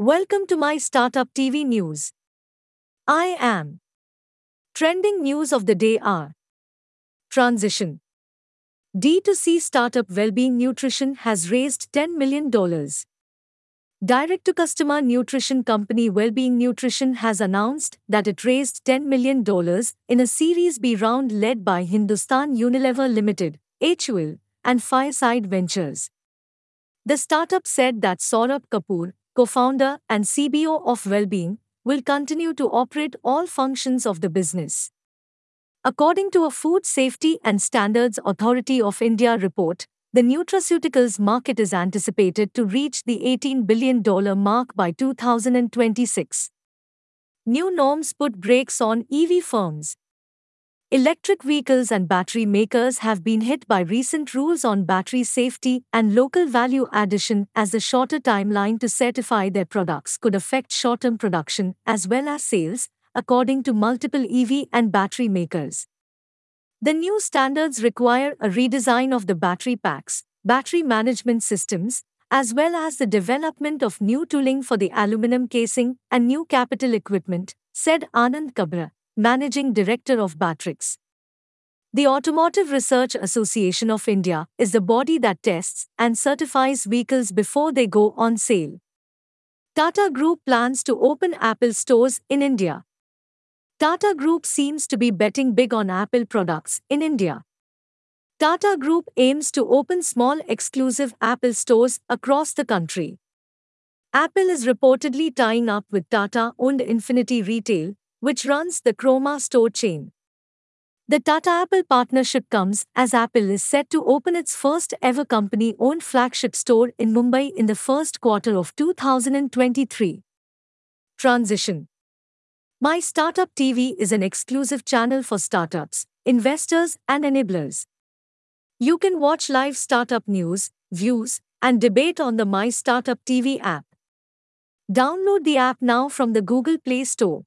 Welcome to my Startup TV news. I am. Trending news of the day are Transition. D2C startup Wellbeing Nutrition has raised $10 million. Direct to customer nutrition company Wellbeing Nutrition has announced that it raised $10 million in a Series B round led by Hindustan Unilever Limited, HUL, and Fireside Ventures. The startup said that Saurabh Kapoor, co founder and CBO of Wellbeing, will continue to operate all functions of the business. According to a Food Safety and Standards Authority of India report, the nutraceuticals market is anticipated to reach the $18 billion mark by 2026. New norms put brakes on EV firms. Electric vehicles and battery makers have been hit by recent rules on battery safety and local value addition as the shorter timeline to certify their products could affect short term production as well as sales, according to multiple EV and battery makers. The new standards require a redesign of the battery packs, battery management systems, as well as the development of new tooling for the aluminum casing and new capital equipment, said Anand Kabra Managing Director of Batrix. The Automotive Research Association of India is the body that tests and certifies vehicles before they go on sale. Tata Group plans to open Apple stores in India. Tata Group seems to be betting big on Apple products in India. Tata Group aims to open small exclusive Apple stores across the country. Apple is reportedly tying up with Tata owned Infinity Retail which runs the Croma store chain. The Tata Apple partnership comes as Apple is set to open its first ever company owned flagship store in Mumbai in the first quarter of 2023. Transition My Startup TV is an exclusive channel for startups, investors, and enablers. You can watch live startup news, views, and debate on the My Startup TV app. Download the app now from the Google Play Store.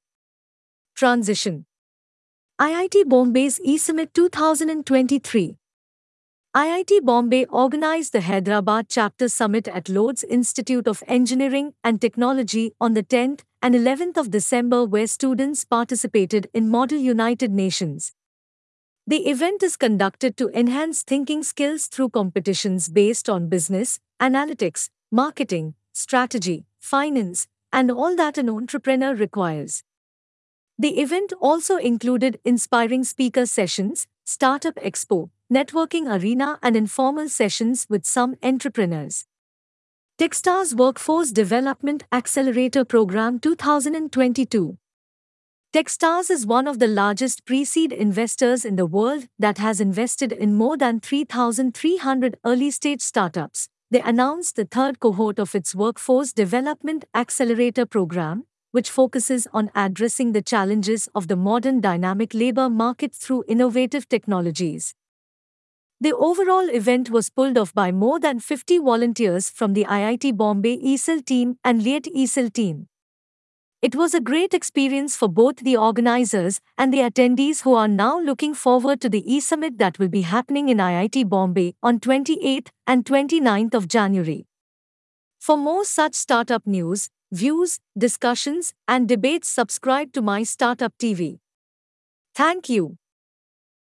Transition IIT Bombay's eSummit 2023 IIT Bombay organized the Hyderabad Chapter Summit at Lords Institute of Engineering and Technology on the 10th and 11th of December where students participated in Model United Nations. The event is conducted to enhance thinking skills through competitions based on business, analytics, marketing, strategy, finance, and all that an entrepreneur requires. The event also included inspiring speaker sessions, startup expo, networking arena, and informal sessions with some entrepreneurs. Techstars Workforce Development Accelerator Program 2022. Techstars is one of the largest pre seed investors in the world that has invested in more than 3,300 early stage startups. They announced the third cohort of its Workforce Development Accelerator Program, which focuses on addressing the challenges of the modern dynamic labor market through innovative technologies. The overall event was pulled off by more than 50 volunteers from the IIT Bombay E-Cell team and LIET E-Cell team. It was a great experience for both the organizers and the attendees who are now looking forward to the eSummit that will be happening in IIT Bombay on 28th and 29th of January. For more such startup news, views, discussions, and debates, subscribe to my Startup TV. Thank you.